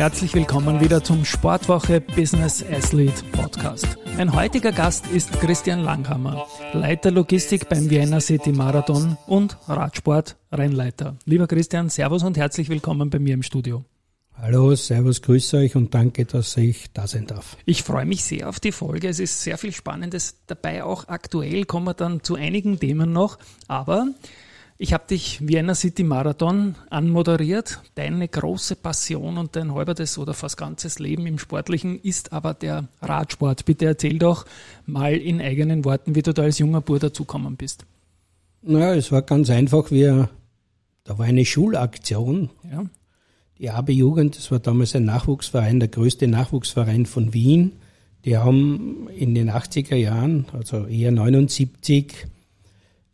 Herzlich willkommen wieder zum Sportwoche Business Athlete Podcast. Mein heutiger Gast ist Christian Langhammer, Leiter Logistik beim Vienna City Marathon und Radsport Rennleiter. Lieber Christian, Servus und herzlich willkommen bei mir im Studio. Hallo, Servus, grüße euch und danke, dass ich da sein darf. Ich freue mich sehr auf die Folge. Es ist sehr viel Spannendes dabei. Auch aktuell kommen wir dann zu einigen Themen noch. Aber ich habe dich Vienna City Marathon anmoderiert. Deine große Passion und dein halbertes oder fast ganzes Leben im Sportlichen ist aber der Radsport. Bitte erzähl doch mal in eigenen Worten, wie du da als junger Bub dazukommen bist. Naja, es war ganz einfach. Wir, da war eine Schulaktion. Ja. Die AB Jugend, das war damals ein Nachwuchsverein, der größte Nachwuchsverein von Wien. Die haben in den 80er Jahren, also eher 79,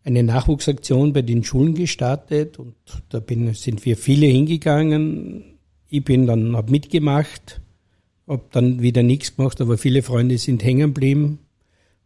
eine Nachwuchsaktion bei den Schulen gestartet und da bin, sind wir viele hingegangen. Ich bin dann, hab mitgemacht, hab dann wieder nichts gemacht, aber viele Freunde sind hängen geblieben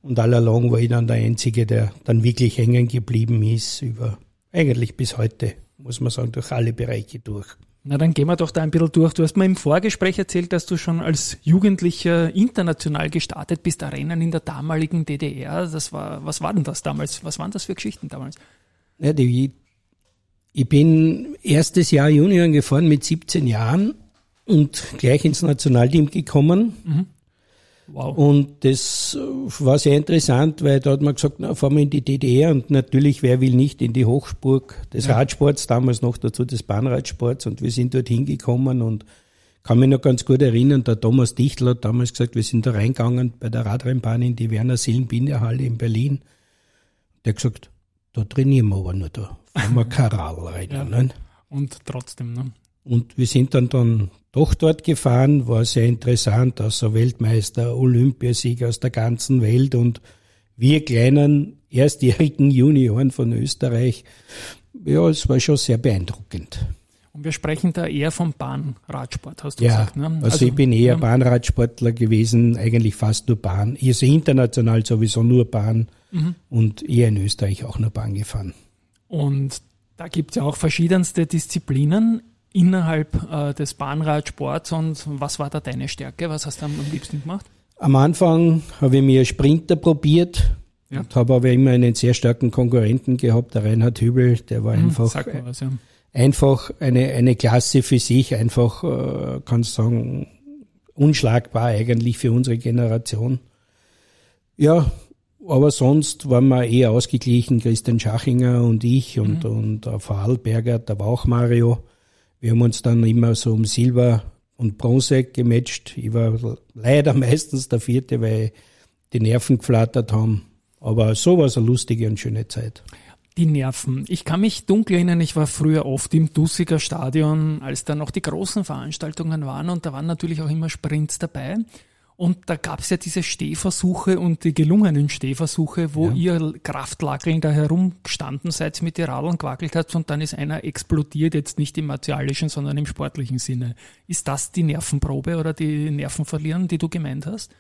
und allalong war ich dann der Einzige, der dann wirklich hängen geblieben ist über, eigentlich bis heute, muss man sagen, durch alle Bereiche durch. Na, dann gehen wir doch da ein bisschen durch. Du hast mir im Vorgespräch erzählt, dass du schon als Jugendlicher international gestartet bist, Rennen in der damaligen DDR. Das war, was war denn das damals? Was waren das für Geschichten damals? Ja, die, ich bin erstes Jahr Junior gefahren mit 17 Jahren und gleich ins Nationalteam gekommen. Mhm. Wow. Und das war sehr interessant, weil da hat man gesagt, na, fahren wir in die DDR und natürlich, wer will nicht in die Hochburg des ja. Radsports, damals noch dazu des Bahnradsports und wir sind dort hingekommen und kann mich noch ganz gut erinnern, der Thomas Dichtler hat damals gesagt, wir sind da reingegangen bei der Radrennbahn in die Werner Sillen Bindehalle in Berlin. Der hat gesagt, da trainieren wir aber nur, da fahren wir Karal rein. ja. ne? Und trotzdem, ne? Und wir sind dann, dann doch dort gefahren, war sehr interessant, außer Weltmeister, Olympiasieger aus der ganzen Welt und wir kleinen erstjährigen Junioren von Österreich, ja, es war schon sehr beeindruckend. Und wir sprechen da eher vom Bahnradsport, hast du ja, gesagt. Ne? Also, also, ich bin eher ja. Bahnradsportler gewesen, eigentlich fast nur Bahn. Also international sowieso nur Bahn mhm. und eher in Österreich auch nur Bahn gefahren. Und da gibt es ja auch verschiedenste Disziplinen innerhalb äh, des Bahnradsports und was war da deine Stärke? Was hast du am liebsten gemacht? Am Anfang habe ich mir Sprinter probiert ja. und habe aber immer einen sehr starken Konkurrenten gehabt, der Reinhard Hübel, der war hm, einfach, was, ja. einfach eine, eine Klasse für sich, einfach, äh, kannst sagen, unschlagbar eigentlich für unsere Generation. Ja, aber sonst waren wir eher ausgeglichen, Christian Schachinger und ich und, mhm. und äh, Vorarlberger, da war auch Mario. Wir haben uns dann immer so um Silber und Bronze gematcht. Ich war leider meistens der Vierte, weil die Nerven geflattert haben. Aber so war es eine lustige und schöne Zeit. Die Nerven. Ich kann mich dunkel erinnern, ich war früher oft im Dussiger Stadion, als da noch die großen Veranstaltungen waren und da waren natürlich auch immer Sprints dabei. Und da gab es ja diese Stehversuche und die gelungenen Stehversuche, wo ja. ihr Kraftlackeln da herumgestanden seid, mit den Radeln gewackelt habt und dann ist einer explodiert, jetzt nicht im martialischen, sondern im sportlichen Sinne. Ist das die Nervenprobe oder die Nerven verlieren, die du gemeint hast?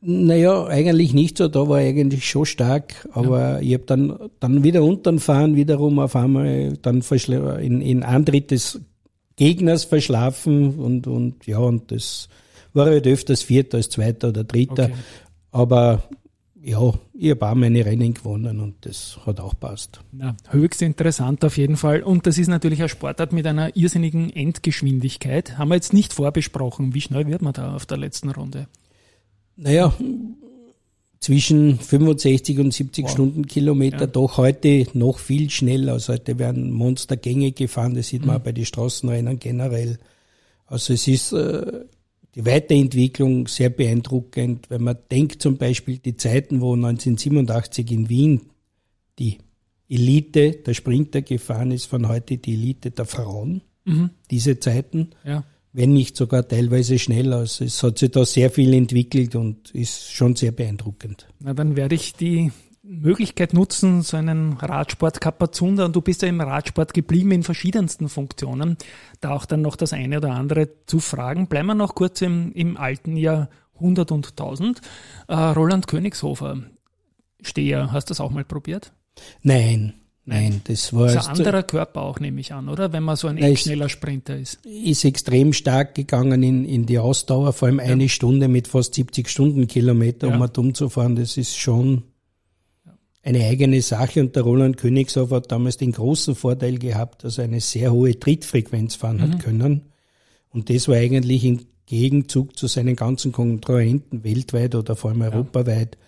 Naja, eigentlich nicht so, da war eigentlich schon stark, aber ja. ich habe dann, dann wieder untern fahren, wiederum auf einmal dann in, in Antritt des Gegners verschlafen und, und ja, und das war halt öfters Vierter als Zweiter oder Dritter. Okay. Aber ja, ich habe auch meine Rennen gewonnen und das hat auch passt. Ja, höchst interessant auf jeden Fall. Und das ist natürlich ein Sportart mit einer irrsinnigen Endgeschwindigkeit. Haben wir jetzt nicht vorbesprochen. Wie schnell wird man da auf der letzten Runde? Naja, zwischen 65 und 70 wow. Stundenkilometer, ja. doch heute noch viel schneller. Also heute werden Monstergänge gefahren, das sieht man mhm. auch bei den Straßenrennen generell. Also es ist äh, die Weiterentwicklung sehr beeindruckend, wenn man denkt zum Beispiel die Zeiten, wo 1987 in Wien die Elite der Sprinter gefahren ist, von heute die Elite der Frauen. Mhm. Diese Zeiten. Ja. wenn nicht sogar teilweise schneller. Also es hat sich da sehr viel entwickelt und ist schon sehr beeindruckend. Na, dann werde ich die Möglichkeit nutzen, so einen Radsport Kapazunder und du bist ja im Radsport geblieben in verschiedensten Funktionen, da auch dann noch das eine oder andere zu fragen. Bleiben wir noch kurz im, im alten Jahr 100 und 1000. Äh, Roland Königshofer, Steher, hast du das auch mal probiert? Nein, Nein, das war. Das ist ein anderer Körper auch, nehme ich an, oder? Wenn man so ein nein, schneller Sprinter ist. Ist extrem stark gegangen in, in die Ausdauer, vor allem ja. eine Stunde mit fast 70 Stundenkilometer, ja. um mal dumm zu fahren. Das ist schon eine eigene Sache. Und der Roland Königshoff hat damals den großen Vorteil gehabt, dass er eine sehr hohe Trittfrequenz fahren mhm. hat können. Und das war eigentlich im Gegenzug zu seinen ganzen Kontrahenten weltweit oder vor allem europaweit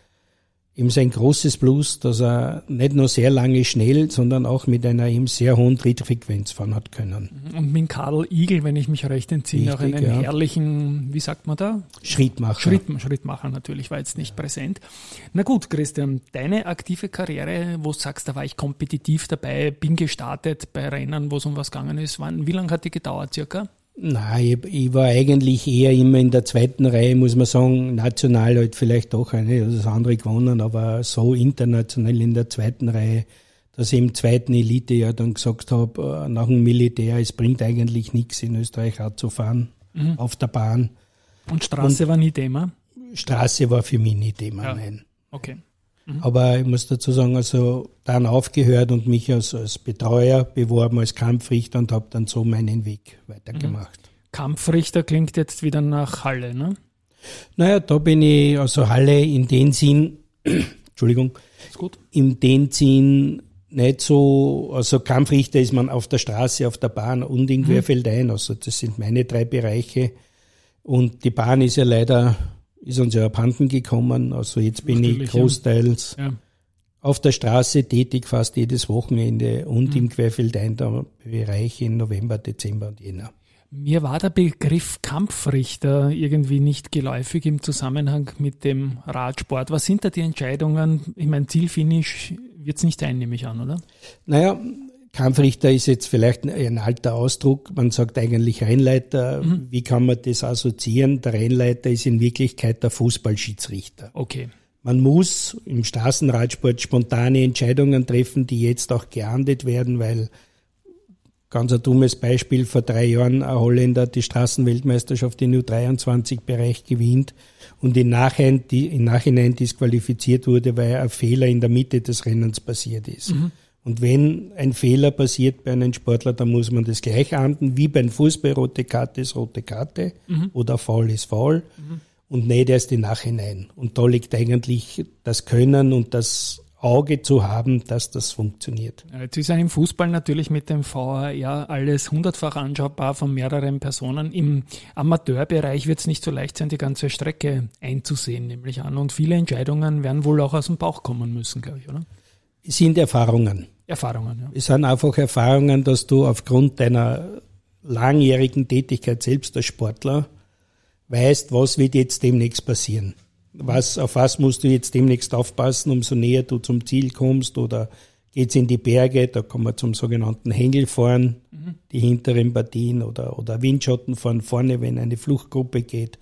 eben sein großes Plus, dass er nicht nur sehr lange schnell, sondern auch mit einer eben sehr hohen Trittfrequenz fahren hat können. Mhm. Und mit Karl Igel, wenn ich mich recht entziehe, auch einen ja. herrlichen, wie sagt man da? Schrittmacher. Schritt, Schrittmacher natürlich, war jetzt nicht präsent. Na gut, Christian, deine aktive Karriere, wo du sagst, da war ich kompetitiv dabei, bin gestartet bei Rennen, wo es um was gegangen ist. Wann, wie lange hat die gedauert circa? Nein, ich, ich, war eigentlich eher immer in der zweiten Reihe, muss man sagen, national halt vielleicht doch eine, das andere gewonnen, aber so international in der zweiten Reihe, dass ich im zweiten Elite ja dann gesagt habe, äh, nach dem Militär, es bringt eigentlich nichts in Österreich auch zu fahren, mhm. auf der Bahn. Und Straße Und war nie Thema? Straße war für mich nie Thema, ja. nein. Okay. Mhm. Aber ich muss dazu sagen, also dann aufgehört und mich als, als Betreuer beworben, als Kampfrichter und habe dann so meinen Weg weitergemacht. Mhm. Kampfrichter klingt jetzt wieder nach Halle, ne? Naja, da bin ich, also Halle in den Sinn, Entschuldigung, ist gut. in den Sinn nicht so, also Kampfrichter ist man auf der Straße, auf der Bahn und in mhm. Querfeldein, also das sind meine drei Bereiche. Und die Bahn ist ja leider ist uns ja abhanden gekommen. Also jetzt bin Natürlich, ich großteils ja. auf der Straße tätig, fast jedes Wochenende und mhm. im Querfeldein der Bereich in November, Dezember und Jänner. Mir war der Begriff Kampfrichter irgendwie nicht geläufig im Zusammenhang mit dem Radsport. Was sind da die Entscheidungen? Ich meine, Zielfinish wird es nicht sein, nehme ich an, oder? Naja, Kampfrichter ist jetzt vielleicht ein alter Ausdruck. Man sagt eigentlich Rennleiter. Mhm. Wie kann man das assoziieren? Der Rennleiter ist in Wirklichkeit der Fußballschiedsrichter. Okay. Man muss im Straßenradsport spontane Entscheidungen treffen, die jetzt auch geahndet werden, weil ganz ein dummes Beispiel, vor drei Jahren ein Holländer die Straßenweltmeisterschaft in U23-Bereich gewinnt und im Nachhinein, im Nachhinein disqualifiziert wurde, weil ein Fehler in der Mitte des Rennens passiert ist. Mhm. Und wenn ein Fehler passiert bei einem Sportler, dann muss man das gleich ahnden, wie beim Fußball, rote Karte ist rote Karte mhm. oder faul ist faul mhm. und nicht erst im Nachhinein. Und da liegt eigentlich das Können und das Auge zu haben, dass das funktioniert. Jetzt ist ja im Fußball natürlich mit dem VAR alles hundertfach anschaubar von mehreren Personen. Im Amateurbereich wird es nicht so leicht sein, die ganze Strecke einzusehen, nämlich an. Und viele Entscheidungen werden wohl auch aus dem Bauch kommen müssen, glaube ich, oder? sind Erfahrungen. Erfahrungen, ja. Es sind einfach Erfahrungen, dass du aufgrund deiner langjährigen Tätigkeit selbst als Sportler weißt, was wird jetzt demnächst passieren. Was, auf was musst du jetzt demnächst aufpassen, umso näher du zum Ziel kommst oder geht's in die Berge, da kommen wir zum sogenannten Hängelfahren, mhm. die hinteren Partien oder, oder Windschatten fahren vorne, wenn eine Fluchtgruppe geht.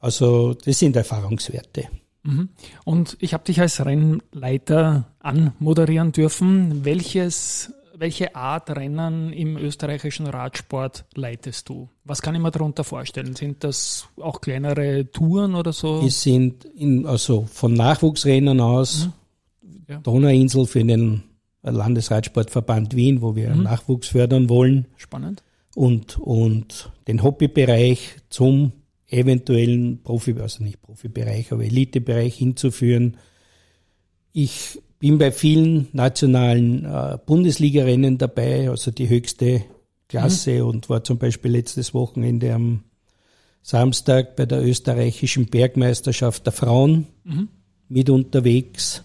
Also das sind Erfahrungswerte. Mhm. Und ich habe dich als Rennleiter anmoderieren dürfen. Welches, welche Art Rennen im österreichischen Radsport leitest du? Was kann ich mir darunter vorstellen? Sind das auch kleinere Touren oder so? Es sind in, also von Nachwuchsrennen aus mhm. ja. Donauinsel für den Landesradsportverband Wien, wo wir mhm. Nachwuchs fördern wollen. Spannend. Und, und den Hobbybereich zum eventuellen Profi, also nicht Profibereich, aber Elitebereich hinzuführen. Ich bin bei vielen nationalen äh, Bundesligarennen dabei, also die höchste Klasse mhm. und war zum Beispiel letztes Wochenende am Samstag bei der österreichischen Bergmeisterschaft der Frauen mhm. mit unterwegs.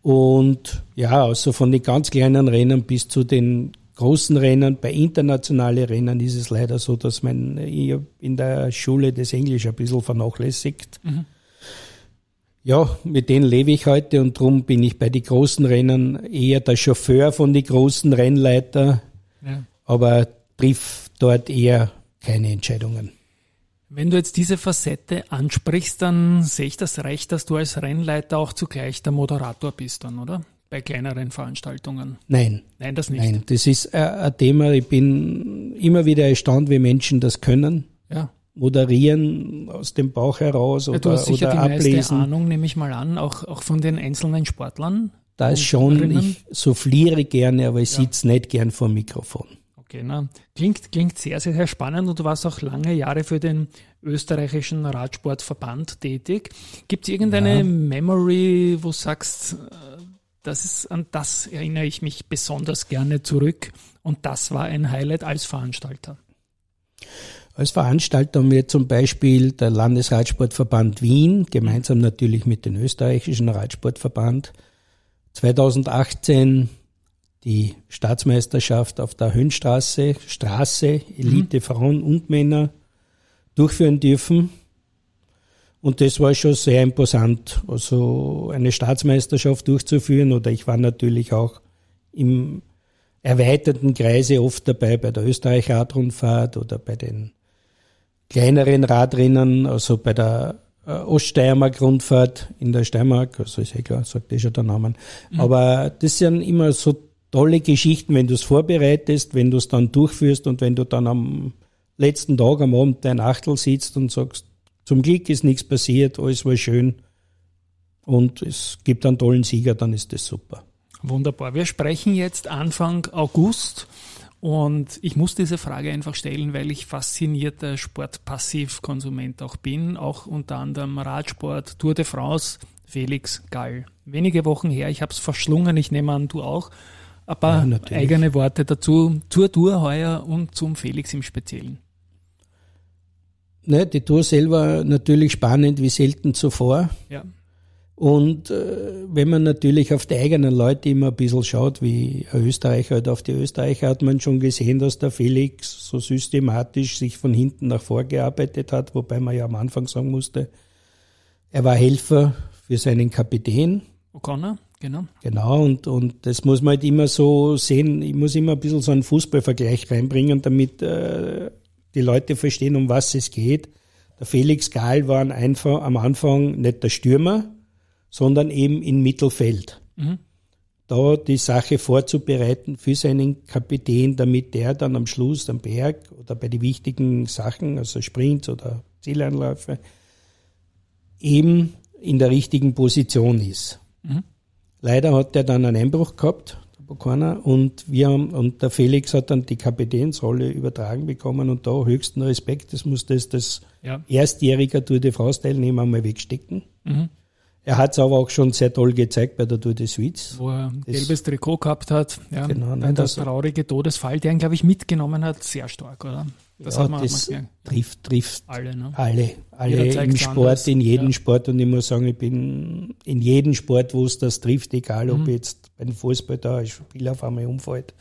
Und ja, also von den ganz kleinen Rennen bis zu den großen Rennen, bei internationalen Rennen ist es leider so, dass man in der Schule das Englisch ein bisschen vernachlässigt. Mhm. Ja, mit denen lebe ich heute und darum bin ich bei den großen Rennen eher der Chauffeur von den großen Rennleiter, ja. aber triff dort eher keine Entscheidungen. Wenn du jetzt diese Facette ansprichst, dann sehe ich das recht, dass du als Rennleiter auch zugleich der Moderator bist dann, oder? Bei kleineren Veranstaltungen. Nein. Nein, das nicht. Nein, das ist ein Thema, ich bin immer wieder erstaunt, wie Menschen das können. Ja. Moderieren aus dem Bauch heraus ja, oder, du hast sicher oder die ablesen. Meiste Ahnung, nehme ich mal an, auch, auch von den einzelnen Sportlern. Da ist schon, ich souffliere gerne, aber ich ja. sitze nicht gern vor dem Mikrofon. Okay, na, klingt, klingt sehr, sehr, sehr spannend und du warst auch lange Jahre für den österreichischen Radsportverband tätig. Gibt es irgendeine ja. Memory, wo du sagst, äh, das ist, an das erinnere ich mich besonders gerne zurück und das war ein Highlight als Veranstalter? Als Veranstalter haben wir zum Beispiel der Landesradsportverband Wien, gemeinsam natürlich mit dem österreichischen Radsportverband, 2018 die Staatsmeisterschaft auf der Höhenstraße, Straße, Elite mhm. Frauen und Männer durchführen dürfen. Und das war schon sehr imposant, also eine Staatsmeisterschaft durchzuführen. Oder ich war natürlich auch im erweiterten Kreise oft dabei bei der Österreich-Radrundfahrt oder bei den kleineren Radrennen, also bei der äh, Oststeiermark-Rundfahrt in der Steiermark, also ist eh klar, sagt eh schon der Name. Mhm. Aber das sind immer so tolle Geschichten, wenn du es vorbereitest, wenn du es dann durchführst und wenn du dann am letzten Tag am Abend dein Achtel sitzt und sagst, zum Glück ist nichts passiert, alles war schön und es gibt einen tollen Sieger, dann ist das super. Wunderbar. Wir sprechen jetzt Anfang August und ich muss diese Frage einfach stellen, weil ich faszinierter Sportpassivkonsument auch bin, auch unter anderem Radsport, Tour de France, Felix Gall. Wenige Wochen her, ich habe es verschlungen, ich nehme an, du auch paar ja, eigene Worte dazu zur Tour heuer und zum Felix im Speziellen. Ne, die Tour selber natürlich spannend wie selten zuvor. Ja. Und äh, wenn man natürlich auf die eigenen Leute immer ein bisschen schaut, wie Österreicher halt auf die Österreicher, hat man schon gesehen, dass der Felix so systematisch sich von hinten nach vor gearbeitet hat, wobei man ja am Anfang sagen musste, er war Helfer für seinen Kapitän. O'Connor? Genau. Genau, und, und das muss man halt immer so sehen. Ich muss immer ein bisschen so einen Fußballvergleich reinbringen, damit äh, die Leute verstehen, um was es geht. Der Felix Gahl war einfach am Anfang nicht der Stürmer, sondern eben im Mittelfeld. Mhm. Da die Sache vorzubereiten für seinen Kapitän, damit der dann am Schluss am Berg oder bei den wichtigen Sachen, also Sprints oder Zielanläufe, eben in der richtigen Position ist. Mhm. Leider hat er dann einen Einbruch gehabt, Bokana, und wir haben, und der Felix hat dann die Kapitänsrolle übertragen bekommen und da höchsten Respekt, das muss das, das ja. erstjährige Tour de France Teilnehmer mal wegstecken. Mhm. Er hat es aber auch schon sehr toll gezeigt bei der Tour de Suisse. Wo er ein gelbes Trikot gehabt hat. Ja, genau, nein, das traurige Todesfall, der ihn, glaube ich, mitgenommen hat, sehr stark, oder? Das, ja, das trifft, trifft alle, ne? alle, alle im Sport, anders. in jedem ja. Sport. Und ich muss sagen, ich bin in jedem Sport, wo es das trifft, egal ob mhm. jetzt beim Fußball da ein Spieler auf einmal umfällt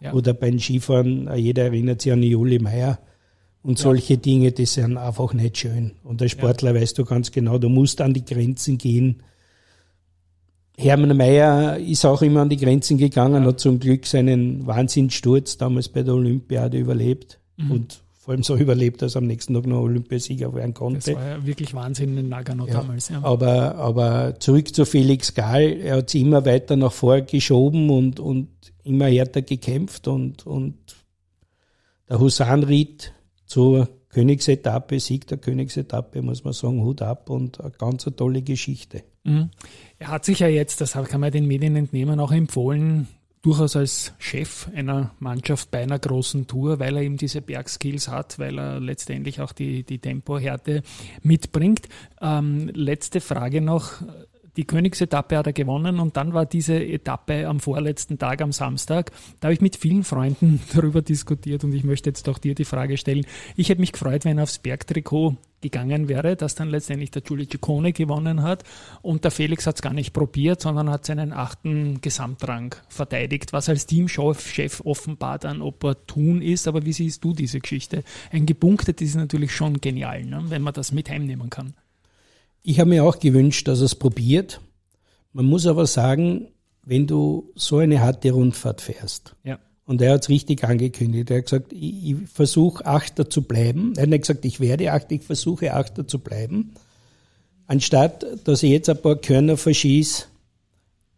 ja. oder beim Skifahren, jeder erinnert sich an Juli Meier. Und solche Dinge, die sind einfach nicht schön. Und als Sportler weißt du ganz genau, du musst an die Grenzen gehen. Hermann Mayer ist auch immer an die Grenzen gegangen, hat zum Glück seinen Wahnsinnssturz damals bei der Olympiade überlebt. Mhm. Und vor allem so überlebt, dass er am nächsten Tag noch Olympiasieger werden konnte. Das war ja wirklich Wahnsinn in Nagano ja, damals. Ja. Aber, aber zurück zu Felix Gahl, er hat sich immer weiter nach vor geschoben und, und immer härter gekämpft und, und der Husanried zur Königsetappe, Sieg der Königsetappe, muss man sagen, Hut ab und eine ganz eine tolle Geschichte. Mhm. Er hat sich ja jetzt, das kann man den Medien entnehmen, auch empfohlen, durchaus als Chef einer Mannschaft bei einer großen Tour, weil er eben diese Bergskills hat, weil er letztendlich auch die, die Tempohärte mitbringt. Ähm, letzte Frage noch. Die Königsetappe hat er gewonnen und dann war diese Etappe am vorletzten Tag, am Samstag. Da habe ich mit vielen Freunden darüber diskutiert und ich möchte jetzt auch dir die Frage stellen. Ich hätte mich gefreut, wenn er aufs Bergtrikot gegangen wäre, dass dann letztendlich der Giulio Ciccone gewonnen hat und der Felix hat es gar nicht probiert, sondern hat seinen achten Gesamtrang verteidigt, was als Teamchef offenbar dann opportun ist. Aber wie siehst du diese Geschichte? Ein gepunktet ist natürlich schon genial, ne? wenn man das mit heimnehmen kann. Ich habe mir auch gewünscht, dass er es probiert. Man muss aber sagen, wenn du so eine harte Rundfahrt fährst ja. Und er hat es richtig angekündigt. Er hat gesagt, ich, ich versuche Achter zu bleiben. Er hat gesagt, ich werde Achter, ich versuche Achter zu bleiben. Anstatt, dass ich jetzt ein paar Körner verschieße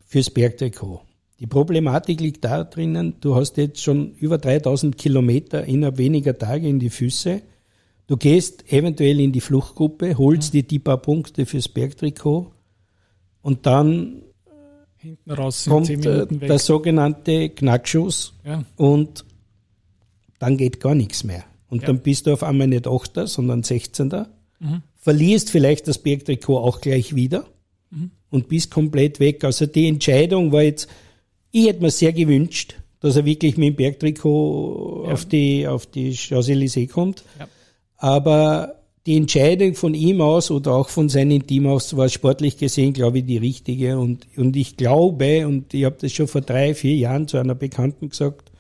fürs Bergtrikot. Die Problematik liegt da drinnen, du hast jetzt schon über 3000 Kilometer innerhalb weniger Tage in die Füße. Du gehst eventuell in die Fluchtgruppe, holst dir die paar Punkte fürs Bergtrikot und dann hinten raus kommt äh, der sogenannte Knackschuss ja. und dann geht gar nichts mehr. Und ja. dann bist du auf einmal nicht Achter, sondern 16. Mhm. Verlierst vielleicht das Bergtrikot auch gleich wieder mhm. und bist komplett weg. Also die Entscheidung war jetzt, ich hätte mir sehr gewünscht, dass er wirklich mit dem Bergtrikot ja. auf die, auf die Champs-Élysées kommt. Aber die Entscheidung von ihm aus oder auch von seinem Team aus war sportlich gesehen, glaube ich, die richtige. Und, und ich glaube, und ich habe das schon vor drei, vier Jahren zu einer Bekannten gesagt,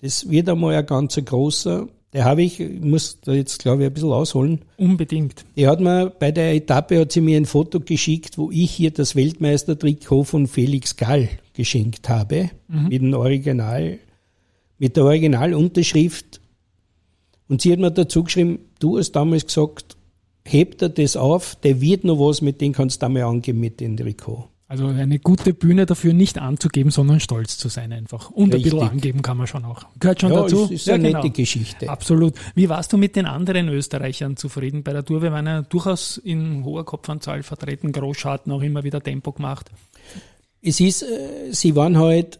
das wird einmal ein ganz großer. Der habe ich, ich muss da jetzt, glaube ich, ein bisschen ausholen. Unbedingt. Die hat mir bei der Etappe hat sie mir ein Foto geschickt, wo ich hier das Weltmeistertrikot von Felix Gall geschenkt habe, mhm. mit dem Original, mit der Originalunterschrift. Und sie hat mir dazu geschrieben, Du hast damals gesagt, hebt er das auf, der wird noch was, mit dem kannst du einmal angeben mit Trikot. Also eine gute Bühne dafür nicht anzugeben, sondern stolz zu sein einfach. Und Richtig. ein bisschen angeben kann man schon auch. Gehört schon ja, dazu. Ist, ist ja, eine genau. nette Geschichte. Absolut. Wie warst du mit den anderen Österreichern zufrieden bei der Tour? Wir waren ja durchaus in hoher Kopfanzahl vertreten, Großschatten auch immer wieder Tempo gemacht. Es ist, äh, sie waren halt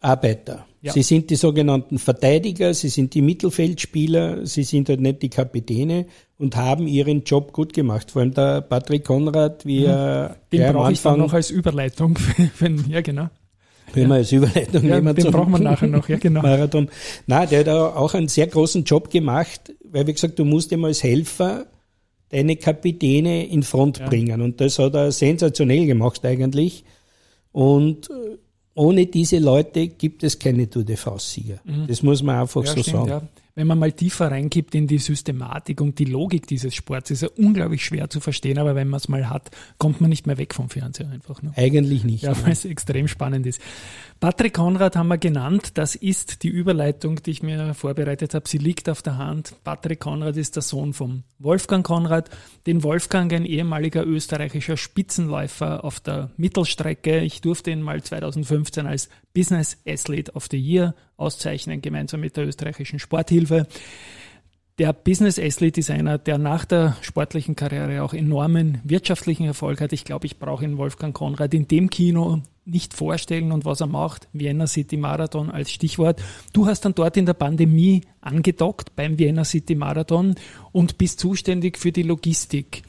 Arbeiter. Ja. Sie sind die sogenannten Verteidiger, sie sind die Mittelfeldspieler, sie sind halt nicht die Kapitäne und haben ihren Job gut gemacht. Vor allem der Patrick Konrad, wie mhm. er Den brauche ich dann noch als Überleitung. Wenn, ja, genau. Wenn ja. wir als Überleitung ja, nehmen Den brauchen wir nachher noch, ja genau. Marathon. Na, der hat auch einen sehr großen Job gemacht, weil wie gesagt, du musst ihm als Helfer deine Kapitäne in Front ja. bringen. Und das hat er sensationell gemacht eigentlich. Und äh, ohne diese Leute gibt es keine Tour de France-Sieger. Mhm. Das muss man einfach ja, so stimmt, sagen. Ja wenn man mal tiefer reingibt in die Systematik und die Logik dieses Sports, ist er unglaublich schwer zu verstehen, aber wenn man es mal hat, kommt man nicht mehr weg vom Fernseher einfach. Ne? Eigentlich nicht. Ja, weil es extrem spannend ist. Patrick Konrad haben wir genannt. Das ist die Überleitung, die ich mir vorbereitet habe. Sie liegt auf der Hand. Patrick Konrad ist der Sohn von Wolfgang Konrad. Den Wolfgang, ein ehemaliger österreichischer Spitzenläufer auf der Mittelstrecke. Ich durfte ihn mal 2015 als Business Athlete of the Year auszeichnen, gemeinsam mit der österreichischen Sporthilfe. Der Business Athlete einer, der nach der sportlichen Karriere auch enormen wirtschaftlichen Erfolg hat. Ich glaube, ich brauche ihn Wolfgang Konrad in dem Kino nicht vorstellen und was er macht. Vienna City Marathon als Stichwort. Du hast dann dort in der Pandemie angedockt beim Vienna City Marathon und bist zuständig für die Logistik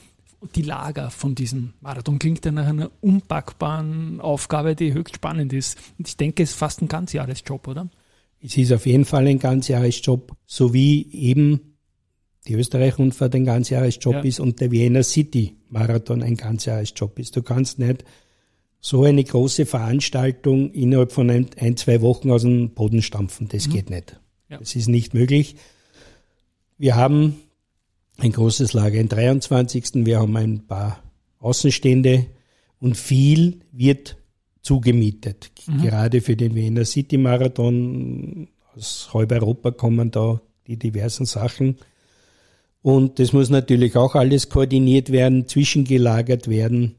die Lager von diesem Marathon. Klingt ja nach einer unpackbaren Aufgabe, die höchst spannend ist. Ich denke, es ist fast ein Ganzjahresjob, oder? Es ist auf jeden Fall ein Ganzjahresjob, so wie eben die Österreich-Rundfahrt ein Ganzjahresjob ja. ist und der Vienna City Marathon ein Ganzjahresjob ist. Du kannst nicht so eine große Veranstaltung innerhalb von ein, ein zwei Wochen aus dem Boden stampfen. Das mhm. geht nicht. Ja. Das ist nicht möglich. Wir haben ein großes Lager im 23. Wir haben ein paar Außenstände und viel wird zugemietet. Mhm. Gerade für den Wiener City Marathon aus halb Europa kommen da die diversen Sachen. Und das muss natürlich auch alles koordiniert werden, zwischengelagert werden.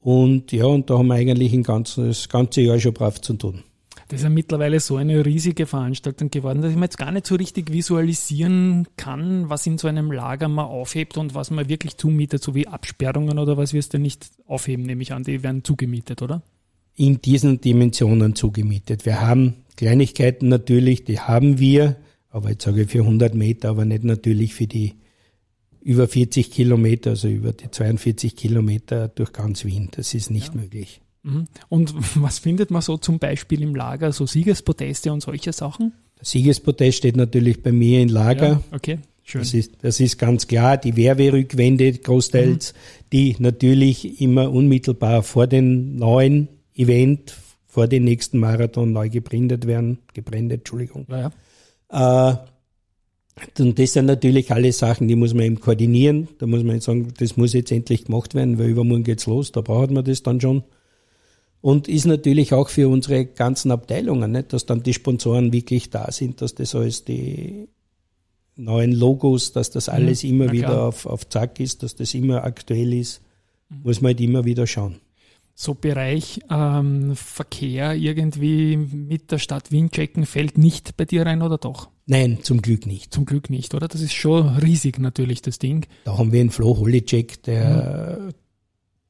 Und ja, und da haben wir eigentlich ein ganzes, das ganze Jahr schon brav zu tun. Das ist ja mittlerweile so eine riesige Veranstaltung geworden, dass ich mir jetzt gar nicht so richtig visualisieren kann, was in so einem Lager man aufhebt und was man wirklich zumietet, so wie Absperrungen oder was wirst du nicht aufheben, nehme ich an, die werden zugemietet, oder? In diesen Dimensionen zugemietet. Wir haben Kleinigkeiten natürlich, die haben wir, aber jetzt sage ich für 100 Meter, aber nicht natürlich für die über 40 Kilometer, also über die 42 Kilometer durch ganz Wien. Das ist nicht ja. möglich. Mhm. Und was findet man so zum Beispiel im Lager, so Siegespodeste und solche Sachen? Der Siegespodest steht natürlich bei mir im Lager. Ja, okay. Schön. Das ist, das ist ganz klar. Die Werberückwände großteils, mhm. die natürlich immer unmittelbar vor dem neuen Event, vor dem nächsten Marathon neu gebrandet werden. Gebrandet, Entschuldigung. Ja, ja. Äh, und das sind natürlich alle Sachen, die muss man eben koordinieren. Da muss man jetzt sagen, das muss jetzt endlich gemacht werden, weil übermorgen geht's los. Da braucht man das dann schon. Und ist natürlich auch für unsere ganzen Abteilungen, nicht? dass dann die Sponsoren wirklich da sind, dass das alles die neuen Logos, dass das alles mhm, immer wieder auf, auf Zack ist, dass das immer aktuell ist, mhm. muss man halt immer wieder schauen. So Bereich ähm, Verkehr irgendwie mit der Stadt Wien checken fällt nicht bei dir rein oder doch? Nein, zum Glück nicht. Zum Glück nicht, oder? Das ist schon riesig natürlich, das Ding. Da haben wir einen Flo Holicek, der mhm.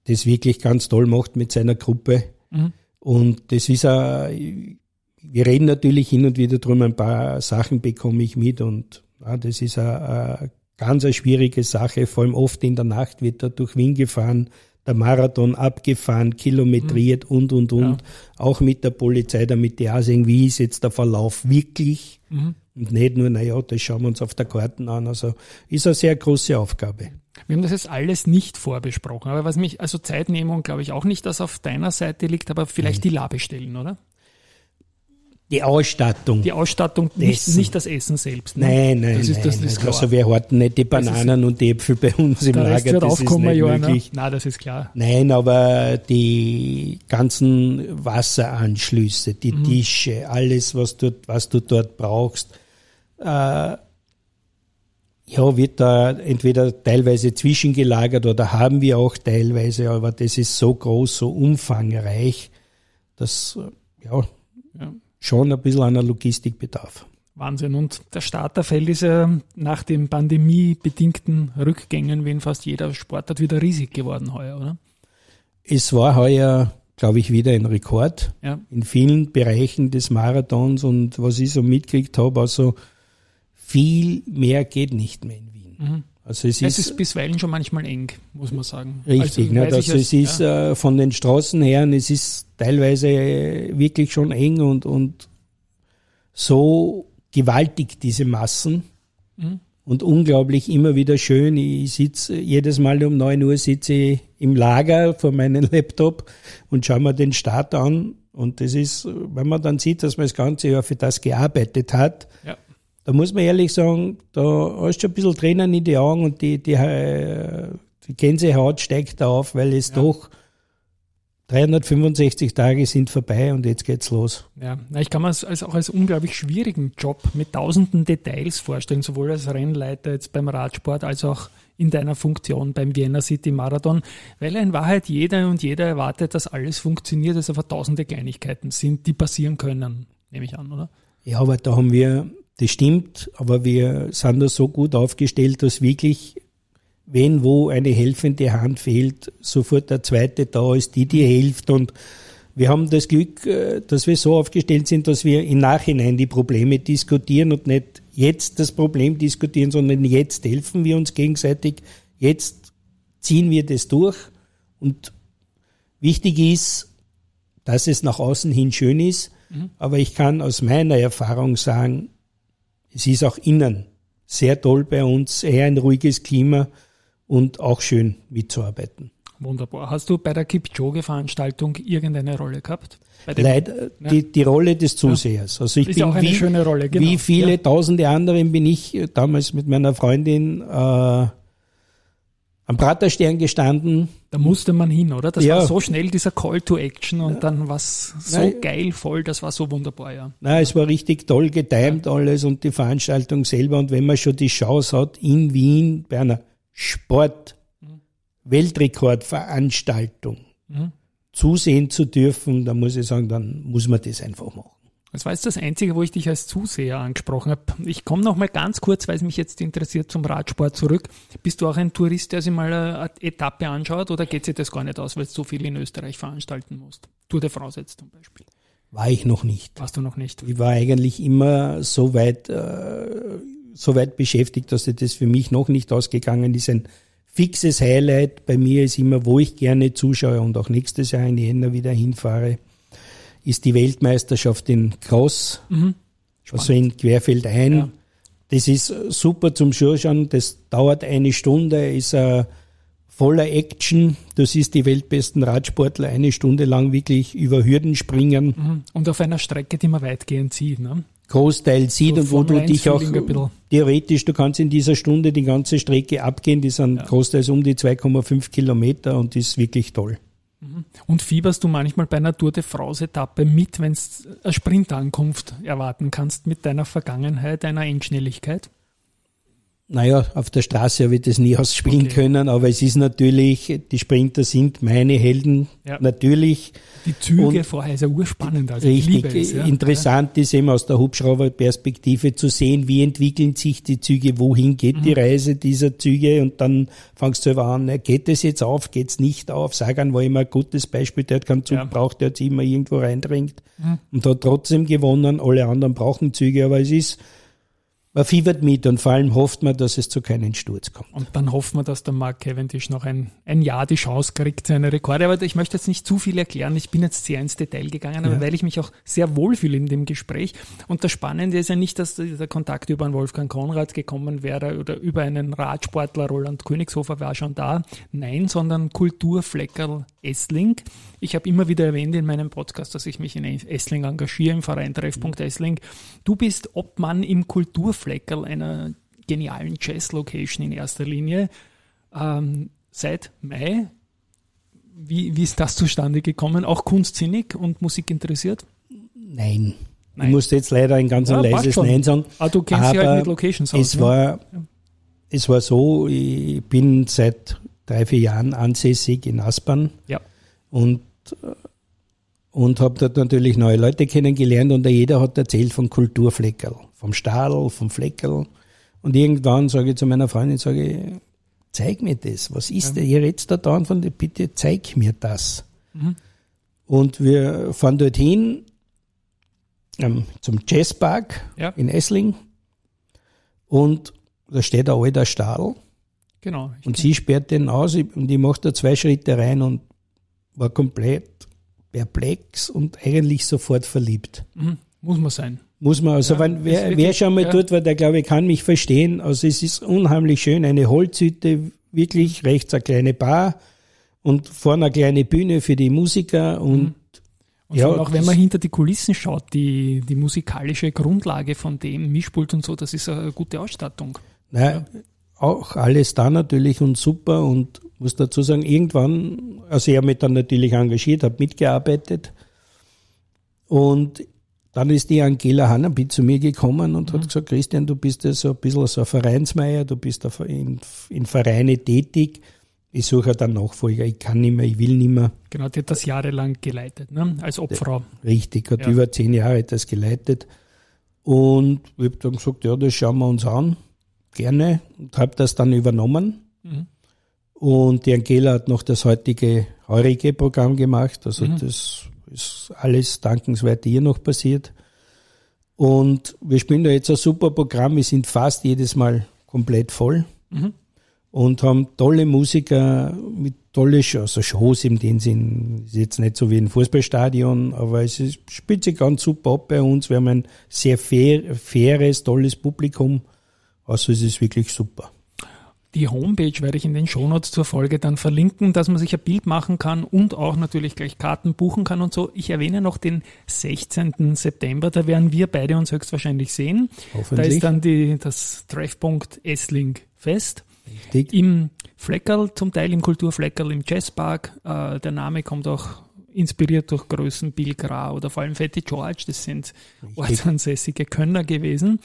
das wirklich ganz toll macht mit seiner Gruppe. Mhm. Und das ist ein, wir reden natürlich hin und wieder drum, ein paar Sachen bekomme ich mit und ja, das ist eine, eine ganz eine schwierige Sache, vor allem oft in der Nacht wird da durch Wien gefahren, Marathon abgefahren, kilometriert mhm. und, und, und. Ja. Auch mit der Polizei, damit die auch sehen, wie ist jetzt der Verlauf wirklich. Mhm. Und nicht nur, naja, das schauen wir uns auf der Karten an. Also ist eine sehr große Aufgabe. Wir haben das jetzt alles nicht vorbesprochen, aber was mich, also Zeitnehmung glaube ich auch nicht, dass auf deiner Seite liegt, aber vielleicht Nein. die Labestellen, oder? Die Ausstattung. Die Ausstattung, nicht, nicht das Essen selbst. Ne? Nein, nein, das ist, das ist klar. Also wir horten nicht die Bananen ist, und die Äpfel bei uns im Lager, das ist nicht ja, möglich. Ne? Nein, das ist klar. Nein, aber die ganzen Wasseranschlüsse, die mhm. Tische, alles, was du, was du dort brauchst, äh, ja, wird da entweder teilweise zwischengelagert oder haben wir auch teilweise, aber das ist so groß, so umfangreich, dass, ja, ja schon ein bisschen einer Logistikbedarf. Wahnsinn. Und der Starterfeld ist ja nach den pandemiebedingten Rückgängen, wie in fast jeder Sportart, wieder riesig geworden heuer, oder? Es war heuer, glaube ich, wieder ein Rekord ja. in vielen Bereichen des Marathons und was ich so mitgekriegt habe, also viel mehr geht nicht mehr in Wien. Mhm. Also es, es ist, ist, bisweilen schon manchmal eng, muss man sagen. Richtig, also, ne, also es ist ja. äh, von den Straßen her, es ist teilweise wirklich schon eng und, und so gewaltig, diese Massen. Mhm. Und unglaublich immer wieder schön. Ich sitze jedes Mal um neun Uhr sitze ich im Lager vor meinem Laptop und schaue mir den Start an. Und das ist, wenn man dann sieht, dass man das ganze Jahr für das gearbeitet hat, ja da muss man ehrlich sagen, da hast du schon ein bisschen Tränen in die Augen und die, die, äh, die Gänsehaut steigt auf, weil es ja. doch 365 Tage sind vorbei und jetzt geht's los. Ja, ich kann mir es als, auch als unglaublich schwierigen Job mit tausenden Details vorstellen, sowohl als Rennleiter jetzt beim Radsport als auch in deiner Funktion beim Vienna City Marathon, weil in Wahrheit jeder und jeder erwartet, dass alles funktioniert, dass einfach tausende Kleinigkeiten sind, die passieren können, nehme ich an, oder? Ja, aber da haben wir das stimmt, aber wir sind da so gut aufgestellt, dass wirklich, wenn wo eine helfende Hand fehlt, sofort der zweite da ist, die dir hilft. Und wir haben das Glück, äh, dass wir so aufgestellt sind, dass wir im Nachhinein die Probleme diskutieren und nicht jetzt das Problem diskutieren, sondern jetzt helfen wir uns gegenseitig, jetzt ziehen wir das durch. Und wichtig ist, dass es nach außen hin schön ist, mhm. aber ich kann aus meiner Erfahrung sagen, es ist auch innen sehr toll bei uns, eher ein ruhiges Klima und auch schön mitzuarbeiten. Wunderbar. Hast du bei der Kipchoge-Veranstaltung irgendeine Rolle gehabt? Leider ja. die, die Rolle des Zusehers. Also ich ist bin auch eine wie, schöne Rolle, genau. Wie viele ja. tausende anderen bin ich damals mit meiner Freundin äh, am Praterstern gestanden. Da musste man hin, oder? Das ja. war so schnell, dieser Call to Action und dann war es so Nein. geil voll, das war so wunderbar, ja. Nein, es war richtig toll getimt ja. alles und die Veranstaltung selber und wenn man schon die Chance hat, in Wien bei einer Sport-Weltrekordveranstaltung mhm. zusehen zu dürfen, dann muss ich sagen, dann muss man das einfach machen. Das war jetzt das Einzige, wo ich dich als Zuseher angesprochen habe. Ich komme noch mal ganz kurz, weil es mich jetzt interessiert, zum Radsport zurück. Bist du auch ein Tourist, der sich mal eine Etappe anschaut oder geht sich das gar nicht aus, weil du so viel in Österreich veranstalten musst? Tour de France jetzt zum Beispiel. War ich noch nicht. Warst du noch nicht? Ich war eigentlich immer so weit, äh, so weit beschäftigt, dass das für mich noch nicht ausgegangen ist. Ein fixes Highlight bei mir ist immer, wo ich gerne zuschaue und auch nächstes Jahr in Jänner wieder hinfahre ist die Weltmeisterschaft in Cross, mhm. also in Querfeld ein. Ja. Das ist super zum Zuschauen. Das dauert eine Stunde, ist uh, voller Action. Du siehst die weltbesten Radsportler eine Stunde lang wirklich über Hürden springen. Mhm. Und auf einer Strecke, die man weitgehend sieht. Ne? Großteil sieht so und wo du dich auch theoretisch, du kannst in dieser Stunde die ganze Strecke abgehen, die sind ja. großteils um die 2,5 Kilometer und ist wirklich toll. Und fieberst du manchmal bei einer Tour de France-Etappe mit, wenn du eine Sprintankunft erwarten kannst mit deiner Vergangenheit, deiner Endschnelligkeit? Naja, auf der Straße habe ich das nie ausspielen okay. können, aber es ist natürlich, die Sprinter sind meine Helden, ja. natürlich. Die Züge und vorher ist ja urspannend. Also richtig, es, ja. interessant ja. ist eben aus der Hubschrauberperspektive zu sehen, wie entwickeln sich die Züge, wohin geht mhm. die Reise dieser Züge und dann fangst du an, geht es jetzt auf, geht es nicht auf. Sagan war immer ein gutes Beispiel, der hat keinen Zug ja. braucht, der hat sich immer irgendwo reindringt mhm. und hat trotzdem gewonnen. Alle anderen brauchen Züge, aber es ist man fiebert mit und vor allem hofft man, dass es zu keinem Sturz kommt. Und dann hoffen wir, dass der Mark Cavendish noch ein, ein Jahr die Chance kriegt, seine Rekorde. Aber ich möchte jetzt nicht zu viel erklären. Ich bin jetzt sehr ins Detail gegangen, aber ja. weil ich mich auch sehr wohlfühle in dem Gespräch. Und das Spannende ist ja nicht, dass der Kontakt über einen Wolfgang Konrad gekommen wäre oder über einen Radsportler, Roland Königshofer war schon da. Nein, sondern Kulturfleckerl Essling. Ich habe immer wieder erwähnt in meinem Podcast, dass ich mich in Essling engagiere, im Verein Treffpunkt Essling. Du bist Obmann im Kulturfleckerl Fleckerl, einer genialen Jazz-Location in erster Linie, ähm, seit Mai. Wie, wie ist das zustande gekommen? Auch kunstsinnig und Musik interessiert? Nein. Nein. Ich musste jetzt leider ein ganz ja, leises Nein sagen. Ah, du kennst aber halt mit Locations aus. Es, ne? war, ja. es war so, ich bin seit drei, vier Jahren ansässig in Aspern. Ja. Und und habe dort natürlich neue Leute kennengelernt und jeder hat erzählt von Kulturfleckerl vom Stadel, vom Fleckerl. Und irgendwann sage ich zu meiner Freundin, sage ich, zeig mir das. Was ist ja. der? Ihr redet da dauernd von bitte zeig mir das. Mhm. Und wir fahren dorthin ähm, zum Jazzpark ja. in Essling. Und da steht ein alter Stadel. Genau. Und sie sperrt den aus und ich mache da zwei Schritte rein und war komplett perplex und eigentlich sofort verliebt. Mhm. Muss man sein. Muss man, also ja, wenn, wer, wer schon mal ja. dort war, der glaube ich kann mich verstehen. Also es ist unheimlich schön, eine Holzhütte, wirklich rechts eine kleine Bar und vorne eine kleine Bühne für die Musiker und mhm. Und ja, auch wenn man hinter die Kulissen schaut, die, die musikalische Grundlage von dem Mischpult und so, das ist eine gute Ausstattung. Naja, ja. auch alles da natürlich und super und muss dazu sagen, irgendwann, also ich habe mich dann natürlich engagiert, habe mitgearbeitet und dann ist die Angela Hannaby zu mir gekommen und mhm. hat gesagt, Christian, du bist ja so ein bisschen so ein Vereinsmeier, du bist in, in Vereine tätig. Ich suche dann Nachfolger, ich kann nicht mehr, ich will nicht mehr. Genau, die hat das jahrelang geleitet, ne? als Obfrau. Richtig, hat ja. über zehn Jahre das geleitet. Und ich habe dann gesagt, ja, das schauen wir uns an, gerne. Und habe das dann übernommen. Mhm. Und die Angela hat noch das heutige heurige Programm gemacht. Also mhm. das ist alles dankenswert hier noch passiert. Und wir spielen da jetzt ein super Programm. Wir sind fast jedes Mal komplett voll. Mhm. Und haben tolle Musiker mit tolle also Shows in dem Sinn. Ist jetzt nicht so wie ein Fußballstadion, aber es ist, spielt sich ganz super ab bei uns. Wir haben ein sehr fair, faires, tolles Publikum. Also es ist wirklich super. Die Homepage werde ich in den Shownotes zur Folge dann verlinken, dass man sich ein Bild machen kann und auch natürlich gleich Karten buchen kann und so. Ich erwähne noch den 16. September, da werden wir beide uns höchstwahrscheinlich sehen. Da ist dann die, das Treffpunkt Essling Fest. Richtig. Im Fleckerl, zum Teil im Kulturfleckerl im Jazzpark. Äh, der Name kommt auch inspiriert durch Größen Bill Grau oder vor allem Fetty George, das sind ortsansässige Könner gewesen.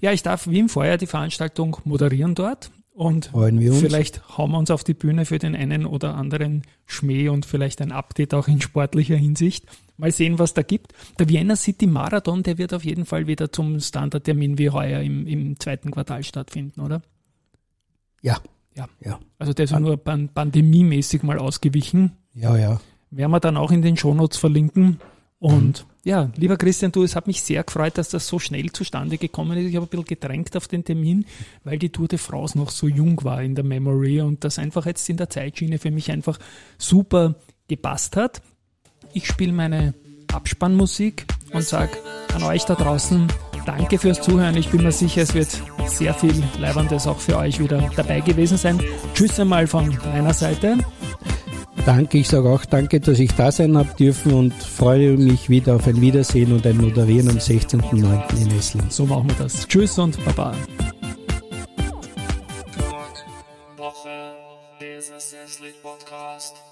Ja, ich darf wie im Vorjahr die Veranstaltung moderieren dort. Und vielleicht hauen wir uns auf die Bühne für den einen oder anderen Schmäh und vielleicht ein Update auch in sportlicher Hinsicht. Mal sehen, was da gibt. Der Vienna City Marathon, der wird auf jeden Fall wieder zum Standardtermin wie heuer im, im zweiten Quartal stattfinden, oder? Ja. Ja. ja. Also der ist ja nur pandemiemäßig mal ausgewichen. Ja, ja. Werden wir dann auch in den Shownotes verlinken. Und ja, lieber Christian, du, es hat mich sehr gefreut, dass das so schnell zustande gekommen ist. Ich habe ein bisschen gedrängt auf den Termin, weil die Tour de France noch so jung war in der Memory und das einfach jetzt in der Zeitschiene für mich einfach super gepasst hat. Ich spiele meine Abspannmusik und sage an euch da draußen, danke fürs Zuhören. Ich bin mir sicher, es wird sehr viel Leibendes auch für euch wieder dabei gewesen sein. Tschüss einmal von meiner Seite. Danke, ich sage auch danke, dass ich da sein habe dürfen und freue mich wieder auf ein Wiedersehen und ein Moderieren am 16.09. in Esslingen. So machen wir das. Tschüss und Baba. Podcast.